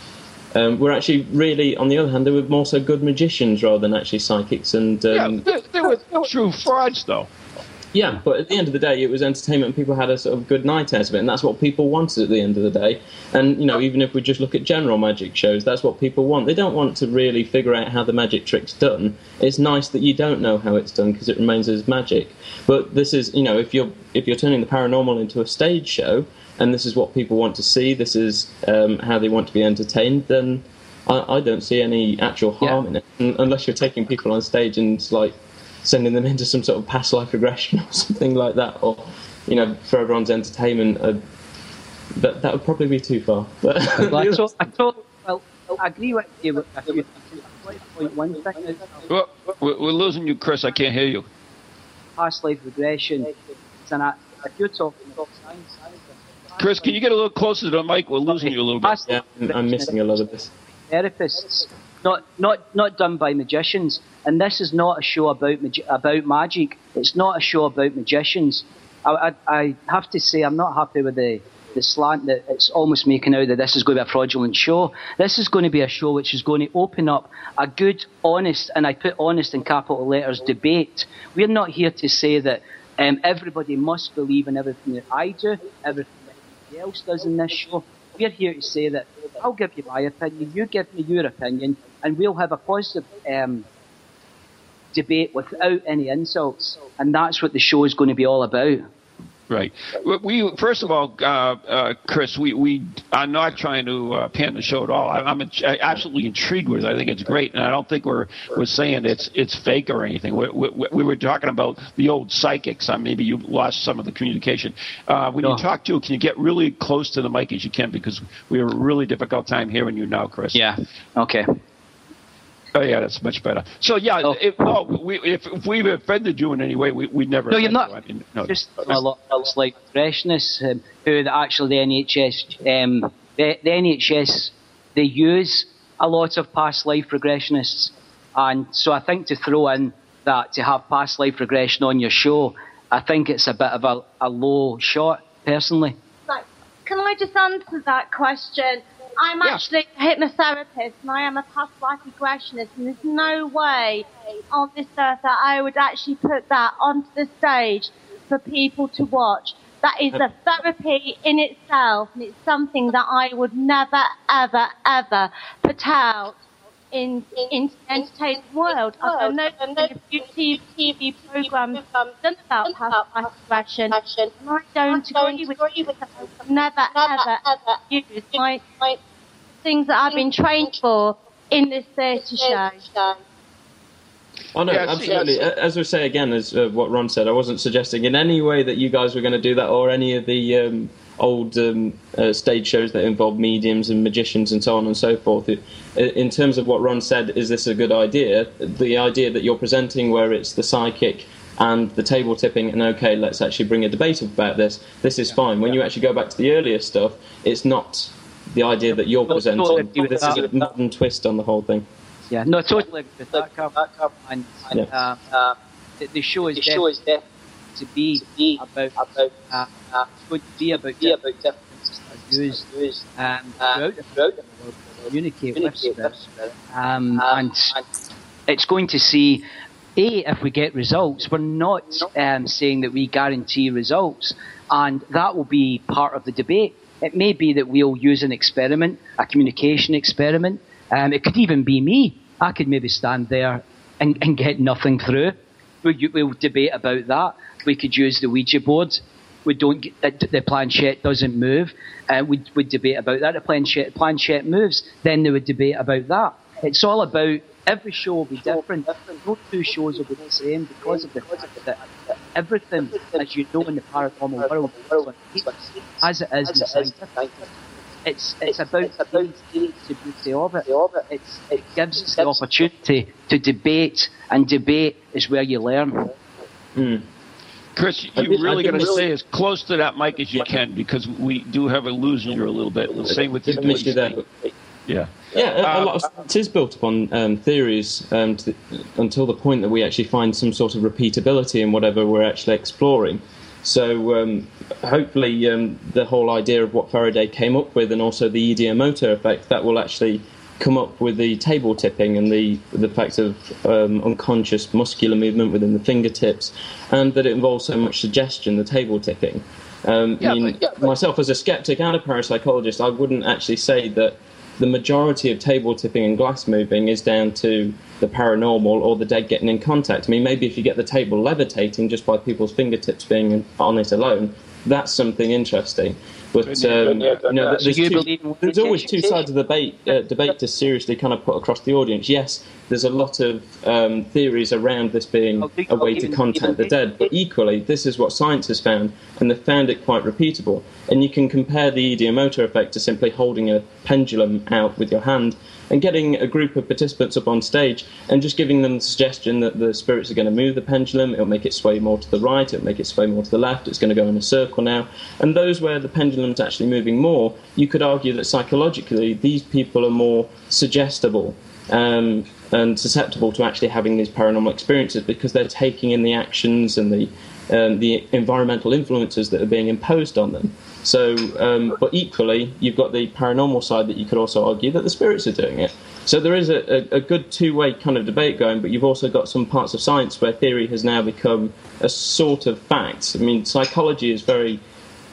um, were actually really, on the other hand, they were more so good magicians rather than actually psychics. And um, yeah, they, they were true frauds, though. Yeah, but at the end of the day, it was entertainment. People had a sort of good night out of it, and that's what people wanted at the end of the day. And you know, even if we just look at general magic shows, that's what people want. They don't want to really figure out how the magic trick's done. It's nice that you don't know how it's done because it remains as magic. But this is, you know, if you're if you're turning the paranormal into a stage show, and this is what people want to see, this is um, how they want to be entertained, then I, I don't see any actual harm in it, unless you're taking people on stage and like sending them into some sort of past life regression <laughs> or something like that, or you know, for everyone's entertainment. Uh, that that would probably be too far. But <laughs> I, <laughs> to- I, to- well, I agree with you with a few things. Point one thing is Well, we're, we're losing you, Chris. I can't hear you. past life regression. It's an act. If you're talking about science, Chris, can you get a little closer to the mic? We're losing you a little bit. yeah, I'm- I'm missing a lot of this. therapists, not not not done by magicians. And this is not a show about magi- about magic. It's not a show about magicians. I, I, I have to say I'm not happy with the the slant that it's almost making out that this is going to be a fraudulent show. This is going to be a show which is going to open up a good, honest, and I put honest in capital letters, debate. We're not here to say that um, everybody must believe in everything that I do, everything that anybody else does in this show. We're here to say that I'll give you my opinion, you give me your opinion, and we'll have a positive um, debate without any insults. And that's what the show is going to be all about. Right. We, first of all, uh, uh, Chris, we, we are not trying to uh, pan the show at all. I, I'm in- absolutely intrigued with it. I think it's great, and I don't think we're we're saying it's it's fake or anything. We, we, we were talking about the old psychics. Uh, maybe you lost some of the communication. Uh, when you talk to, can you get really close to the mic as you can because we have a really difficult time hearing you now, Chris. Yeah. Okay. Oh yeah, that's much better. So yeah, if, no, we, if, if we've offended you in any way, we we never. No, you're not. you. I mean, no, Just a lot of like freshness, um, who the, actually the NHS, um, the, the NHS, they use a lot of past life regressionists, and so I think to throw in that to have past life regression on your show, I think it's a bit of a, a low shot, personally. Right. Can I just answer that question? I'm actually a hypnotherapist and I am a past life regressionist and there's no way on this earth that I would actually put that onto the stage for people to watch. That is a therapy in itself and it's something that I would never, ever, ever put out in, in the entertainment world. I've done a few TV, TV programs done about past life regression and I don't agree with it. I would never, ever, ever use my, things that I've been trained for in this theatre show. Oh no, Yes, absolutely. yes. As we say again, as uh, what Ron said, I wasn't suggesting in any way that you guys were going to do that or any of the um, old um, uh, stage shows that involve mediums and magicians and so on and so forth. It, in terms of what Ron said, is this a good idea? The idea that you're presenting, where it's the psychic and the table tipping, and okay, let's actually bring a debate about this. This is fine. When you actually go back to the earlier stuff, it's not the idea that you're Well, presenting. totally This is a modern twist on the whole thing. Yeah, no, totally agree with that, Carl. And, and Yeah. uh, the, the show is definitely to be about about uh, uh, it's going to be about different differences that um, throughout the throughout the world to communicate with spirits. Um, and it's going to see a if we get results. We're not um, saying that we guarantee results, and that will be part of the debate. It may be that we'll use an experiment, a communication experiment. Um, it could even be me. I could maybe stand there and, and get nothing through. We'll, we'll debate about that. We could use the Ouija board. We don't get, the, the planchette doesn't move. Uh, we'd, we'd debate about that. The planchette, planchette moves. Then they would debate about that. It's all about every show will be different. No two shows will be the same because of the that everything, as you know, in the paranormal world, is on paper, as it is in the scientific. It's it's about the beauty of it. It's, it gives us the opportunity to debate, and debate is where you learn. Hmm. Chris, I you did- really got to didn't stay as close to that mic as you can because we do have a losing you a little bit. The same with Didn't you. miss you there. Yeah. Yeah, a, a Um, lot of science is built upon um, theories um, to, until the point that we actually find some sort of repeatability in whatever we're actually exploring. So um, hopefully, um, the whole idea of what Faraday came up with, and also the Ideomotor effect, that will actually come up with the table tipping and the the fact of um, unconscious muscular movement within the fingertips, and that it involves so much suggestion, the table tipping. Um, I mean, myself as a skeptic and a parapsychologist, I wouldn't actually say that the majority of table tipping and glass moving is down to the paranormal or the dead getting in contact. I mean, maybe if you get the table levitating just by people's fingertips being on it alone, that's something interesting. But um, you know, So there's, two, there's always two sides of the debate. Uh, debate to seriously kind of put across the audience. Yes, there's a lot of um, theories around this being a way to contact the dead, but equally, this is what science has found, and they've found it quite repeatable. And you can compare the ideomotor effect to simply holding a pendulum out with your hand and getting a group of participants up on stage and just giving them the suggestion that the spirits are going to move the pendulum, it'll make it sway more to the right, it'll make it sway more to the left, it's going to go in a circle now. And those where the pendulum's actually moving more, you could argue that psychologically these people are more suggestible. Um, and susceptible to actually having these paranormal experiences because they're taking in the actions and the um, the environmental influences that are being imposed on them. So, um, but equally, you've got the paranormal side that you could also argue that the spirits are doing it. So there is a, a, a good two-way kind of debate going, but you've also got some parts of science where theory has now become a sort of fact. I mean, psychology is very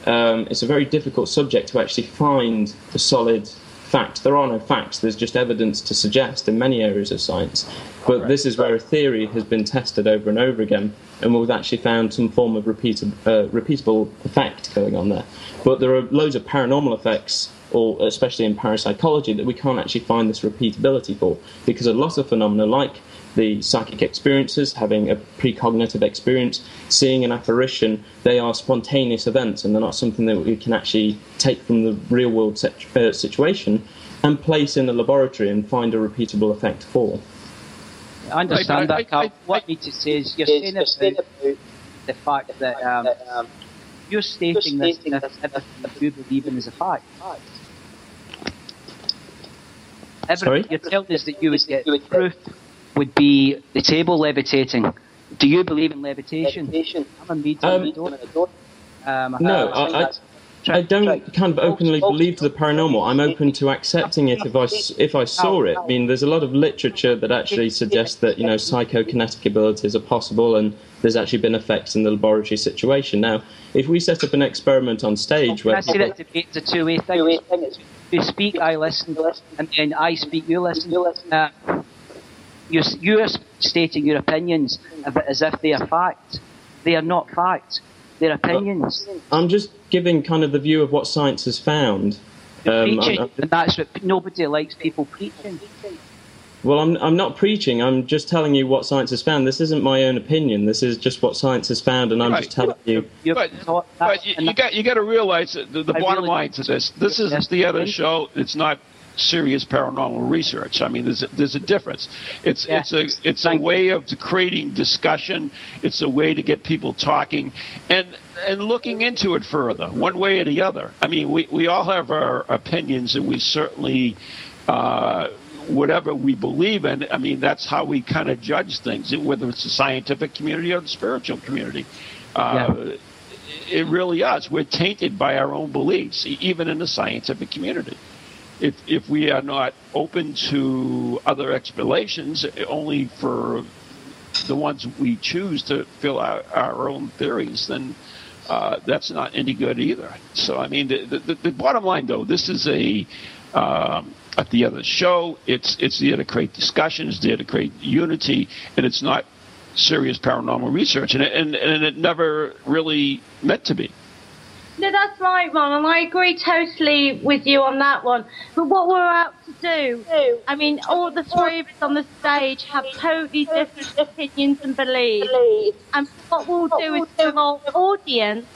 um, it's a very difficult subject to actually find a solid fact. There are no facts. There's just evidence to suggest in many areas of science. But this is where a theory has been tested over and over again, and we've actually found some form of repeatable, uh, repeatable effect going on there. But there are loads of paranormal effects, or especially in parapsychology, that we can't actually find this repeatability for, because a lot of phenomena like the psychic experiences, having a precognitive experience, seeing an apparition, they are spontaneous events and they're not something that we can actually take from the real world set, uh, situation and place in a laboratory and find a repeatable effect for. I understand Right, that, Carl. what I need to say is you're saying about the fact that um, you're stating this as if everything that you believe in is a fact. Everything Sorry? you're telling us that you would get proof would be the table levitating. Do you believe in levitation? I'm a medium. Um, I don't. Um, No, I, I, I don't kind of openly believe the paranormal. I'm open to accepting it if I, s- if I saw it. I mean, there's a lot of literature that actually suggests that, you know, psychokinetic abilities are possible and there's actually been effects in the laboratory situation. Now, if we set up an experiment on stage Can where I say people, that debate's a two-way thing? You speak, I listen, and then I speak, you listen. Uh, you're, you're stating your opinions of as if they are fact. They are not fact. They're opinions. I'm just giving kind of the view of what science has found. Um, preaching, I'm- and that's what nobody likes people preaching. well, I'm, I'm not preaching. I'm just telling you what science has found. This isn't my own opinion. This is just what science has found, and I'm Right. just telling you. But, but you, you got you got to realize that the, the bottom really- line to this: this is the other show. It's not serious paranormal research. I mean, there's a, there's a difference. It's Yeah. it's a it's a way of creating discussion. It's a way to get people talking and and looking into it further, one way or the other. I mean, we we all have our opinions, and we certainly. Uh, Whatever we believe in, I mean, that's how we kind of judge things, whether it's the scientific community or the spiritual community. Uh, it really is. We're tainted by our own beliefs, even in the scientific community. If if we are not open to other explanations, only for the ones we choose to fill out our own theories, then uh, that's not any good either. So, I mean, the, the, the bottom line, though, this is a um, at the other show. It's it's there to create discussion. It's there to create unity, and it's not serious paranormal research, and and, and it never really meant to be. No, that's right, Ron, and I agree totally with you on that one. But what we're out to do, I mean, all the three of us on the stage have totally different opinions and beliefs. And what we'll do is to our audience,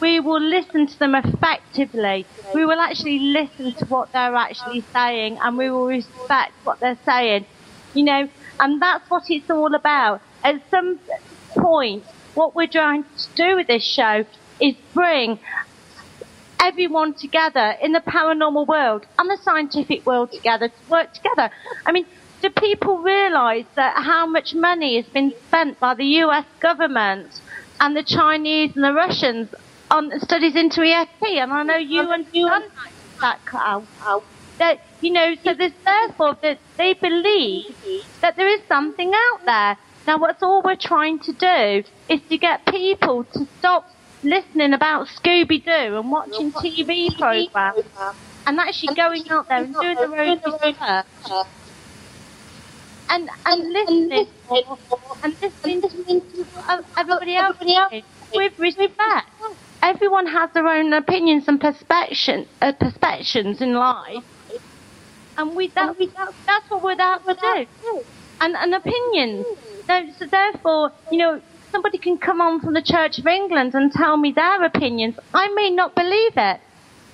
we will listen to them effectively. We will actually listen to what they're actually saying, and we will respect what they're saying. You know, and that's what it's all about. At some point, what we're trying to do with this show is bring everyone together in the paranormal world and the scientific world together to work together. I mean, do people realise that how much money has been spent by the US government and the Chinese and the Russians on studies into ESP? And I know you and you that, Carl. That you know, so there's therefore that they believe that there is something out there. Now, what's all we're trying to do is to get people to stop listening about Scooby Doo and watching TV programs and actually going out there and doing their own research. and and listening. and listening to everybody else with respect. everyone has their own opinions and perspective, uh, perspectives in life, and we that, that that's what we're out to do, and and opinions. So, so therefore, you know, somebody can come on from the Church of England and tell me their opinions. I may not believe it,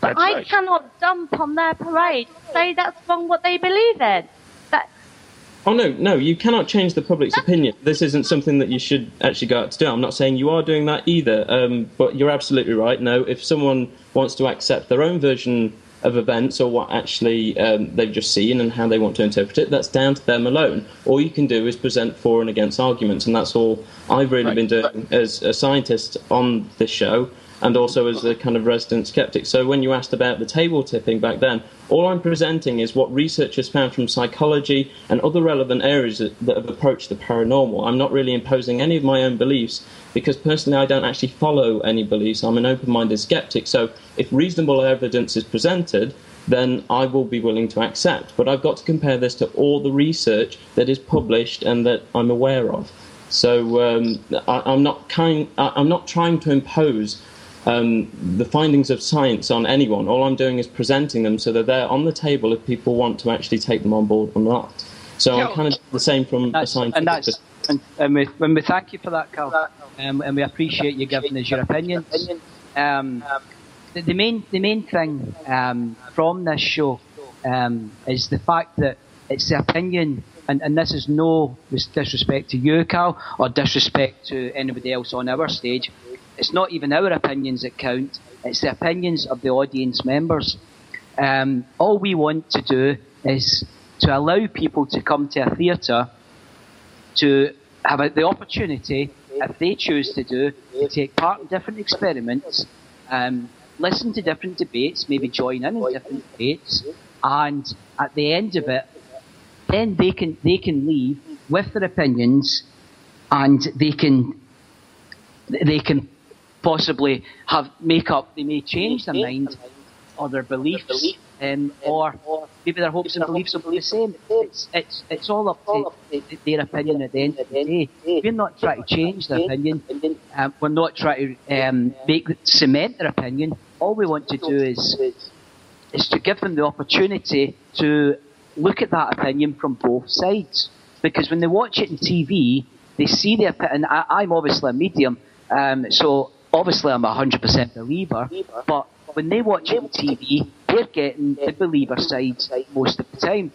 but That's I right. cannot dump on their parade. Say that's wrong what they believe in. That Oh no, no, you cannot change the public's opinion. This isn't something that you should actually go out to do. I'm not saying you are doing that either, um, but you're absolutely right. No, if someone wants to accept their own version of events or what actually um, they've just seen and how they want to interpret it, that's down to them alone. All you can do is present for and against arguments, and that's all I've really been doing as a scientist on this show and also as a kind of resident skeptic. So when you asked about the table tipping back then, all I'm presenting is what researchers found from psychology and other relevant areas that, that have approached the paranormal. I'm not really imposing any of my own beliefs because personally I don't actually follow any beliefs. I'm an open-minded skeptic. So if reasonable evidence is presented, then I will be willing to accept. But I've got to compare this to all the research that is published and that I'm aware of. So um, I, I'm not kind. I, I'm not trying to impose um, the findings of science on anyone. All I'm doing is presenting them so that they're on the table if people want to actually take them on board or not. So I'm kind of the same from a scientific and that's and, and we, when we thank you for that, Carl, um, and we appreciate you giving us your opinions. Um, the, the main the main thing um, from this show um, is the fact that it's the opinion, and, and this is no disrespect to you, Carl, or disrespect to anybody else on our stage. It's not even our opinions that count. It's the opinions of the audience members. Um, all we want to do is to allow people to come to a theatre to have a, the opportunity, if they choose to do, to take part in different experiments, um, listen to different debates, maybe join in in different debates, and at the end of it, then they can they can leave with their opinions, and they can they can possibly have make up. They may change their mind or their beliefs, um, or maybe their hopes and beliefs will be the same. It's it's it's all up to their opinion at the end of the day. We're not trying to change their opinion. Um, we're not trying to um, make cement their opinion. All we want to do is is to give them the opportunity to look at that opinion from both sides. Because when they watch it on TV, they see the opinion. I'm obviously a medium, um, so obviously I'm a 100% believer, but when they watch on TV, they're getting the believer side most of the time.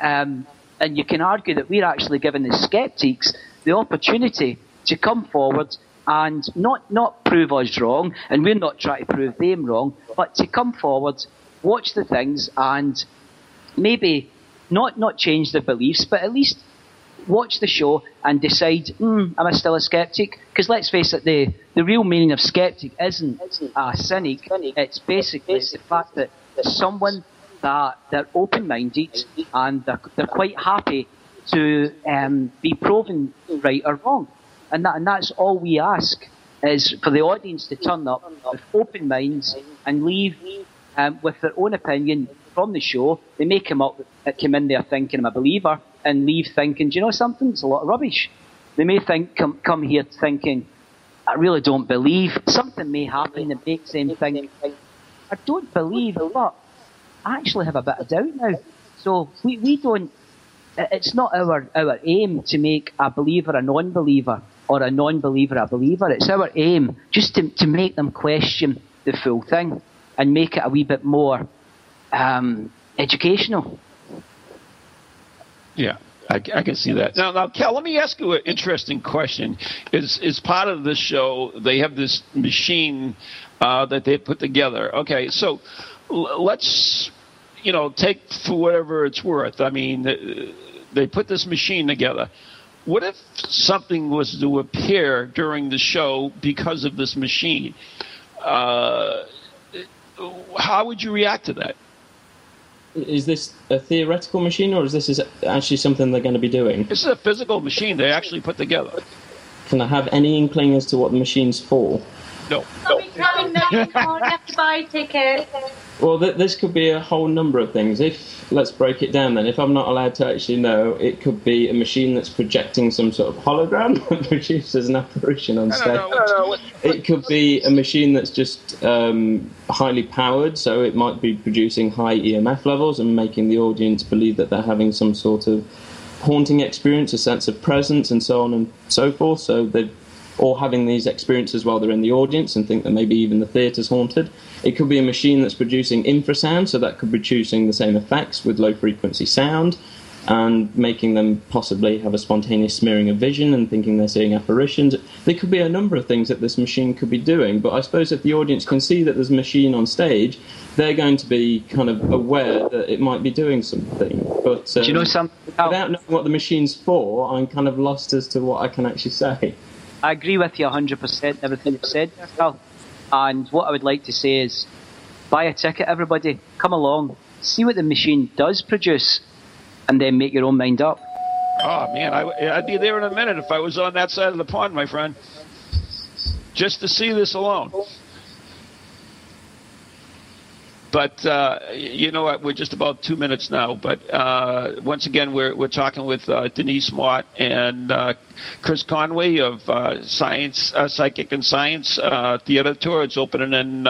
Um, and you can argue that we're actually giving the skeptics the opportunity to come forward and not, not prove us wrong, and we're not trying to prove them wrong, but to come forward, watch the things, and maybe not, not change their beliefs, but at least watch the show and decide, mm, am I still a skeptic? Because let's face it, the, the real meaning of skeptic isn't a cynic. It's basically the fact that someone that they're open-minded and they're, they're quite happy to um, be proven right or wrong. And, that, and that's all we ask is for the audience to turn up with open minds and leave um, with their own opinion from the show. They may come up, uh, come in there thinking I'm a believer, and leave thinking, do you know something? It's a lot of rubbish. They may think come come here thinking, I really don't believe. Something may happen that makes them think, I don't believe, but I actually have a bit of doubt now. So we, we don't. It's not our our aim to make a believer a non-believer or a non-believer a believer. It's our aim just to to make them question the full thing and make it a wee bit more um, educational. Yeah, I, I can see that. Now, now, Cal, let me ask you an interesting question. Is is part of this show? They have this machine uh, that they put together. Okay, so l- let's you know take for whatever it's worth. I mean, uh, they put this machine together. What if something was to appear during the show because of this machine? Uh, how would you react to that? Is this a theoretical machine, or is this is actually something they're going to be doing? This is a physical machine they actually put together. Can I have any inkling as to what the machine's for? No. Sorry, no, you have to buy tickets. Well, th- this could be a whole number of things. If let's break it down, then, if I'm not allowed to actually know, it could be a machine that's projecting some sort of hologram <laughs> that produces an apparition on stage. It could be a machine that's just um, highly powered, so it might be producing high EMF levels and making the audience believe that they're having some sort of haunting experience, a sense of presence, and so on and so forth. So they or having these experiences while they're in the audience and think that maybe even the theatre's haunted. It could be a machine that's producing infrasound, so that could be producing the same effects with low frequency sound and making them possibly have a spontaneous smearing of vision and thinking they're seeing apparitions. There could be a number of things that this machine could be doing, but I suppose if the audience can see that there's a machine on stage, they're going to be kind of aware that it might be doing something. But um, Do you know something? without knowing what the machine's for, I'm kind of lost as to what I can actually say. I agree with you 100% everything you've said. And what I would like to say is buy a ticket, everybody. Come along. See what the machine does produce and then make your own mind up. Oh man, I, I'd be there in a minute if I was on that side of the pond, my friend. Just to see this alone. But uh, you know what? We're just about two minutes now. But uh, once again, we're we're talking with uh, Denise Mott and uh, Chris Conway of uh, Science, uh, Psychic and Science Theater Tour. It's opening in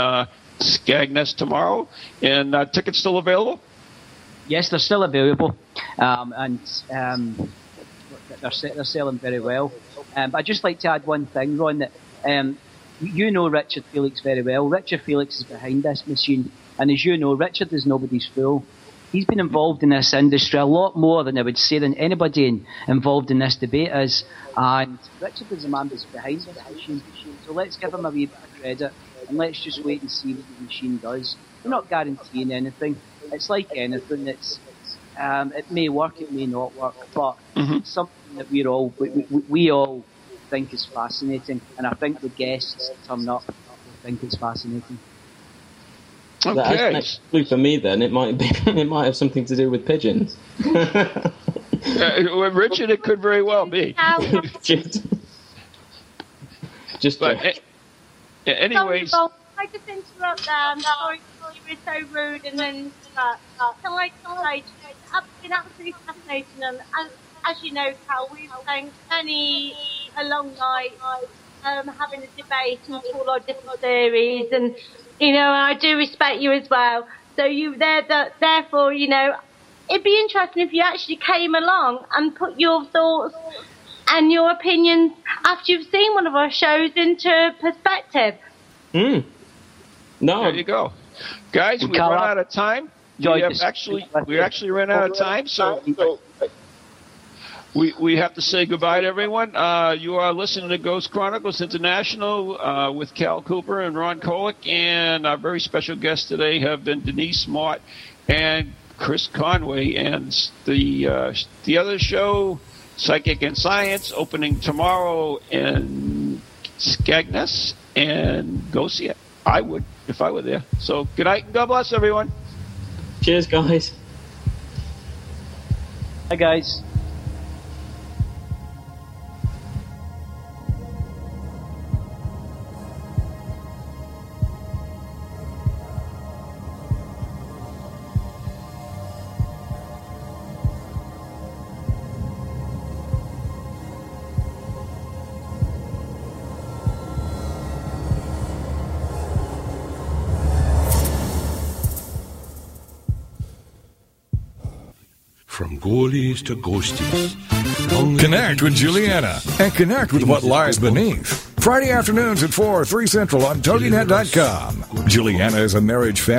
Skegness tomorrow, and tickets still available. Yes, they're still available, um, and um, they're, they're selling very well. Um, but I'd just like to add one thing, Ron, that um, you know Richard Felix very well. Richard Felix is behind this machine, and as you know, Richard is nobody's fool. He's been involved in this industry a lot more than I would say than anybody in, involved in this debate is. And Richard is the man that's behind this machine. So let's give him a wee bit of credit and let's just wait and see what the machine does. We're not guaranteeing anything. It's like anything. It's um, it may work, it may not work, but it's something that we're all we, we, we all think is fascinating, and I think the guests that turn up think it's fascinating. That is Okay. next clue for me. Then it might be. <laughs> It might have something to do with pigeons. <laughs> Uh, Richard, it could very well be. just, <laughs> just But a- a- anyways, Sorry, I just interrupt there. I'm sorry you were so rude and then uh, uh, can I say it's been absolutely fascinating and, and as you know, Cal, we've spent many a long night um, having a debate and all our different theories and you know I do respect you as well. So you there that therefore you know it'd be interesting if you actually came along and put your thoughts and your opinions after you've seen one of our shows into perspective. Hmm. No. There you go, guys. We Carl, run out of time. We Joy, have actually we actually ran out of time, so we we have to say goodbye to everyone. Uh, you are listening to Ghost Chronicles International uh, with Cal Cooper and Ron Kolek, and our very special guests today have been Denise Mott and Chris Conway, and the uh, the other show, Psychic and Science, opening tomorrow in Skegness, and go see it. I would if I were there. So good night and God bless everyone. Cheers, guys. Hi guys. From ghoulies to ghosties. Connect with Juliana and connect with what lies beneath. Friday afternoons at 4, 3 Central on TogiNet.com. Juliana is a marriage family.